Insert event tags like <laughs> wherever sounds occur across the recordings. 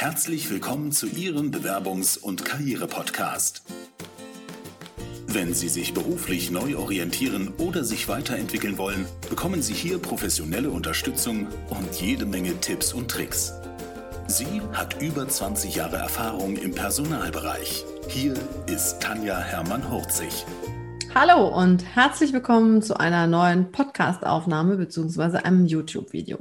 Herzlich willkommen zu Ihrem Bewerbungs- und Karriere-Podcast. Wenn Sie sich beruflich neu orientieren oder sich weiterentwickeln wollen, bekommen Sie hier professionelle Unterstützung und jede Menge Tipps und Tricks. Sie hat über 20 Jahre Erfahrung im Personalbereich. Hier ist Tanja Hermann-Hurzig. Hallo und herzlich willkommen zu einer neuen Podcast-Aufnahme bzw. einem YouTube-Video.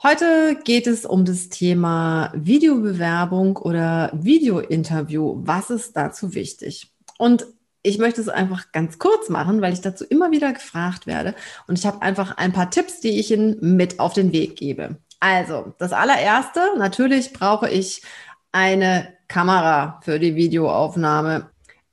Heute geht es um das Thema Videobewerbung oder Videointerview. Was ist dazu wichtig? Und ich möchte es einfach ganz kurz machen, weil ich dazu immer wieder gefragt werde. Und ich habe einfach ein paar Tipps, die ich Ihnen mit auf den Weg gebe. Also, das allererste, natürlich brauche ich eine Kamera für die Videoaufnahme.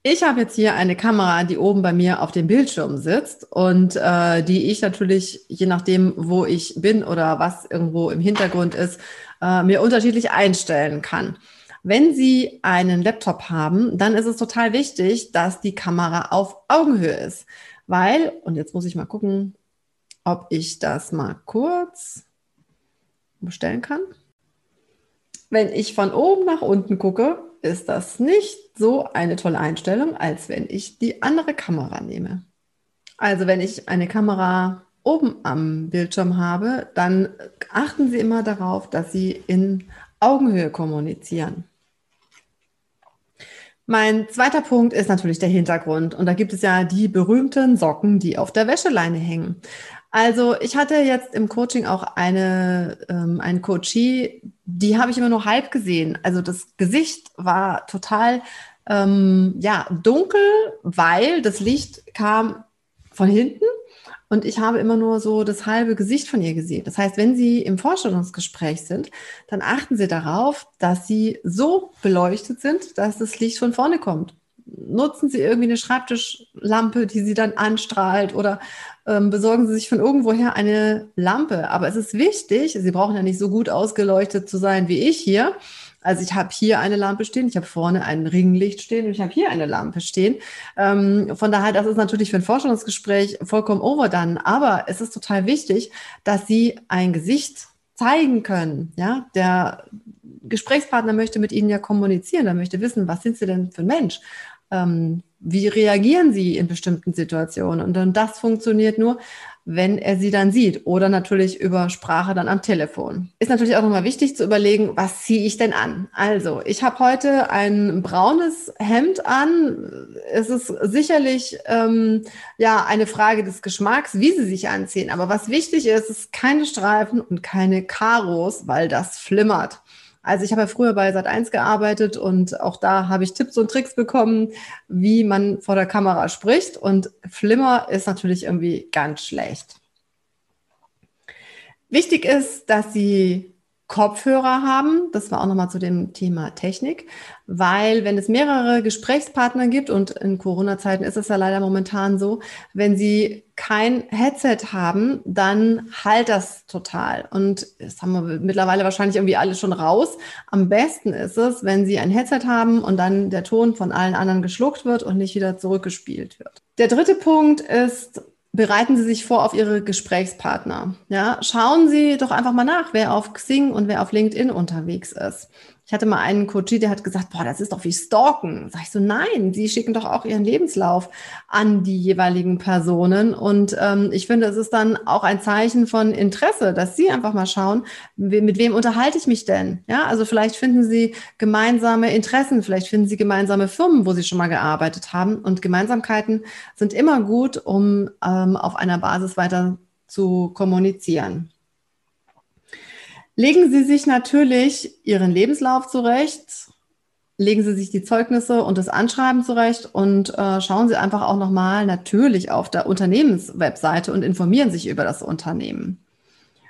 Ich habe jetzt hier eine Kamera, die oben bei mir auf dem Bildschirm sitzt und äh, die ich natürlich, je nachdem, wo ich bin oder was irgendwo im Hintergrund ist, äh, mir unterschiedlich einstellen kann. Wenn Sie einen Laptop haben, dann ist es total wichtig, dass die Kamera auf Augenhöhe ist. Weil, und jetzt muss ich mal gucken, ob ich das mal kurz bestellen kann. Wenn ich von oben nach unten gucke, ist das nicht so eine tolle Einstellung, als wenn ich die andere Kamera nehme. Also wenn ich eine Kamera oben am Bildschirm habe, dann achten Sie immer darauf, dass Sie in Augenhöhe kommunizieren. Mein zweiter Punkt ist natürlich der Hintergrund. Und da gibt es ja die berühmten Socken, die auf der Wäscheleine hängen. Also ich hatte jetzt im Coaching auch eine, ähm, einen Coachie, die habe ich immer nur halb gesehen. Also das Gesicht war total ähm, ja, dunkel, weil das Licht kam von hinten und ich habe immer nur so das halbe Gesicht von ihr gesehen. Das heißt, wenn Sie im Vorstellungsgespräch sind, dann achten Sie darauf, dass Sie so beleuchtet sind, dass das Licht von vorne kommt nutzen Sie irgendwie eine Schreibtischlampe, die Sie dann anstrahlt oder ähm, besorgen Sie sich von irgendwoher eine Lampe. Aber es ist wichtig, Sie brauchen ja nicht so gut ausgeleuchtet zu sein wie ich hier. Also ich habe hier eine Lampe stehen, ich habe vorne ein Ringlicht stehen und ich habe hier eine Lampe stehen. Ähm, von daher, das ist natürlich für ein Forschungsgespräch vollkommen overdone. Aber es ist total wichtig, dass Sie ein Gesicht zeigen können. Ja, der Gesprächspartner möchte mit Ihnen ja kommunizieren, er möchte wissen, was sind Sie denn für ein Mensch? Ähm, wie reagieren sie in bestimmten Situationen. Und dann das funktioniert nur, wenn er sie dann sieht oder natürlich über Sprache dann am Telefon. Ist natürlich auch nochmal wichtig zu überlegen, was ziehe ich denn an? Also, ich habe heute ein braunes Hemd an. Es ist sicherlich ähm, ja eine Frage des Geschmacks, wie sie sich anziehen. Aber was wichtig ist, ist keine Streifen und keine Karos, weil das flimmert. Also ich habe ja früher bei Sat1 gearbeitet und auch da habe ich Tipps und Tricks bekommen, wie man vor der Kamera spricht. Und Flimmer ist natürlich irgendwie ganz schlecht. Wichtig ist, dass Sie Kopfhörer haben. Das war auch nochmal zu dem Thema Technik, weil wenn es mehrere Gesprächspartner gibt und in Corona-Zeiten ist es ja leider momentan so, wenn sie kein Headset haben, dann halt das total. Und das haben wir mittlerweile wahrscheinlich irgendwie alle schon raus. Am besten ist es, wenn sie ein Headset haben und dann der Ton von allen anderen geschluckt wird und nicht wieder zurückgespielt wird. Der dritte Punkt ist, bereiten Sie sich vor auf Ihre Gesprächspartner. Ja, schauen Sie doch einfach mal nach, wer auf Xing und wer auf LinkedIn unterwegs ist. Ich hatte mal einen Coach, der hat gesagt, boah, das ist doch wie Stalken. Sag ich so, nein, Sie schicken doch auch Ihren Lebenslauf an die jeweiligen Personen. Und ähm, ich finde, es ist dann auch ein Zeichen von Interesse, dass Sie einfach mal schauen, mit wem unterhalte ich mich denn? Ja, also vielleicht finden Sie gemeinsame Interessen, vielleicht finden Sie gemeinsame Firmen, wo Sie schon mal gearbeitet haben. Und Gemeinsamkeiten sind immer gut, um ähm, auf einer Basis weiter zu kommunizieren. Legen Sie sich natürlich Ihren Lebenslauf zurecht, legen Sie sich die Zeugnisse und das Anschreiben zurecht und äh, schauen Sie einfach auch nochmal natürlich auf der Unternehmenswebseite und informieren sich über das Unternehmen.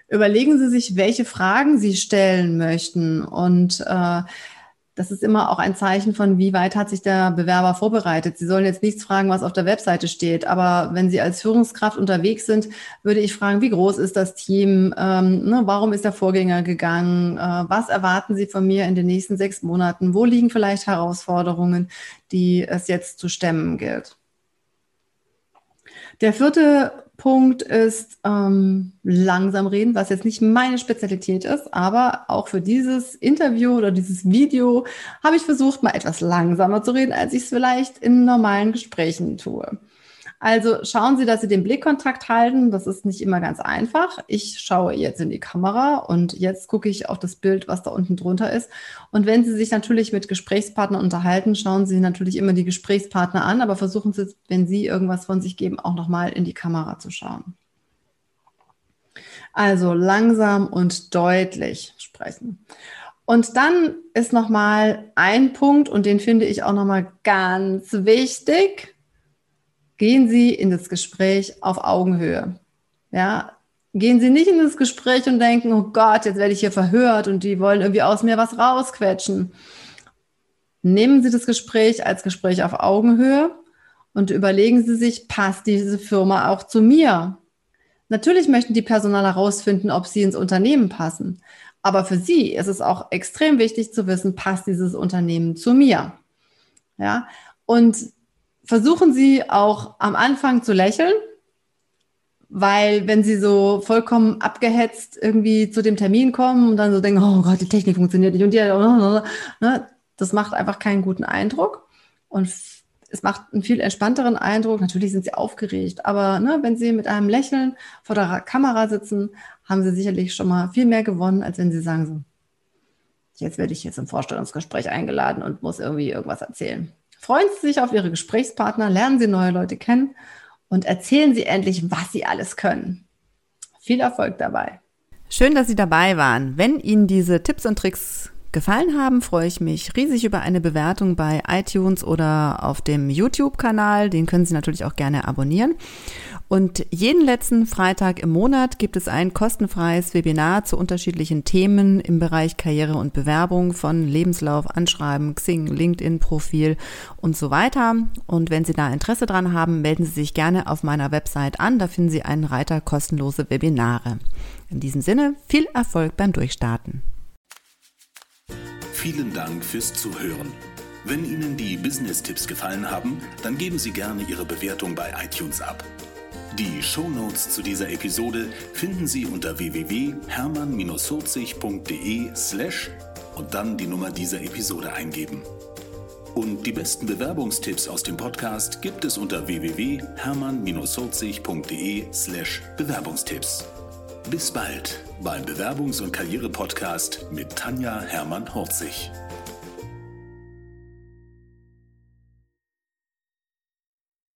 Überlegen Sie sich, welche Fragen Sie stellen möchten und äh, das ist immer auch ein Zeichen von, wie weit hat sich der Bewerber vorbereitet. Sie sollen jetzt nichts fragen, was auf der Webseite steht, aber wenn Sie als Führungskraft unterwegs sind, würde ich fragen, wie groß ist das Team? Ähm, ne, warum ist der Vorgänger gegangen? Äh, was erwarten Sie von mir in den nächsten sechs Monaten? Wo liegen vielleicht Herausforderungen, die es jetzt zu stemmen gilt? Der vierte Punkt ist ähm, langsam reden, was jetzt nicht meine Spezialität ist, aber auch für dieses Interview oder dieses Video habe ich versucht, mal etwas langsamer zu reden, als ich es vielleicht in normalen Gesprächen tue. Also schauen Sie, dass Sie den Blickkontakt halten. Das ist nicht immer ganz einfach. Ich schaue jetzt in die Kamera und jetzt gucke ich auf das Bild, was da unten drunter ist. Und wenn Sie sich natürlich mit Gesprächspartnern unterhalten, schauen Sie natürlich immer die Gesprächspartner an, aber versuchen Sie, wenn Sie irgendwas von sich geben, auch nochmal in die Kamera zu schauen. Also langsam und deutlich sprechen. Und dann ist nochmal ein Punkt, und den finde ich auch nochmal ganz wichtig gehen Sie in das Gespräch auf Augenhöhe. Ja, gehen Sie nicht in das Gespräch und denken, oh Gott, jetzt werde ich hier verhört und die wollen irgendwie aus mir was rausquetschen. Nehmen Sie das Gespräch als Gespräch auf Augenhöhe und überlegen Sie sich, passt diese Firma auch zu mir? Natürlich möchten die Personal herausfinden, ob sie ins Unternehmen passen. Aber für sie ist es auch extrem wichtig zu wissen, passt dieses Unternehmen zu mir? Ja, und versuchen Sie auch am Anfang zu lächeln, weil wenn Sie so vollkommen abgehetzt irgendwie zu dem Termin kommen und dann so denken, oh Gott, die Technik funktioniert nicht und die, <laughs> ne, das macht einfach keinen guten Eindruck und es macht einen viel entspannteren Eindruck. Natürlich sind Sie aufgeregt, aber ne, wenn Sie mit einem Lächeln vor der Kamera sitzen, haben Sie sicherlich schon mal viel mehr gewonnen, als wenn Sie sagen so, jetzt werde ich jetzt im Vorstellungsgespräch eingeladen und muss irgendwie irgendwas erzählen. Freuen Sie sich auf Ihre Gesprächspartner, lernen Sie neue Leute kennen und erzählen Sie endlich, was Sie alles können. Viel Erfolg dabei. Schön, dass Sie dabei waren. Wenn Ihnen diese Tipps und Tricks gefallen haben, freue ich mich riesig über eine Bewertung bei iTunes oder auf dem YouTube-Kanal. Den können Sie natürlich auch gerne abonnieren. Und jeden letzten Freitag im Monat gibt es ein kostenfreies Webinar zu unterschiedlichen Themen im Bereich Karriere und Bewerbung von Lebenslauf, Anschreiben, Xing, LinkedIn-Profil und so weiter. Und wenn Sie da Interesse dran haben, melden Sie sich gerne auf meiner Website an. Da finden Sie einen Reiter kostenlose Webinare. In diesem Sinne, viel Erfolg beim Durchstarten. Vielen Dank fürs Zuhören. Wenn Ihnen die Business-Tipps gefallen haben, dann geben Sie gerne Ihre Bewertung bei iTunes ab. Die Shownotes zu dieser Episode finden Sie unter www.hermann-40.de slash und dann die Nummer dieser Episode eingeben. Und die besten Bewerbungstipps aus dem Podcast gibt es unter www.hermann-40.de slash Bewerbungstipps. Bis bald beim Bewerbungs- und Karriere-Podcast mit Tanja Hermann-Horzig.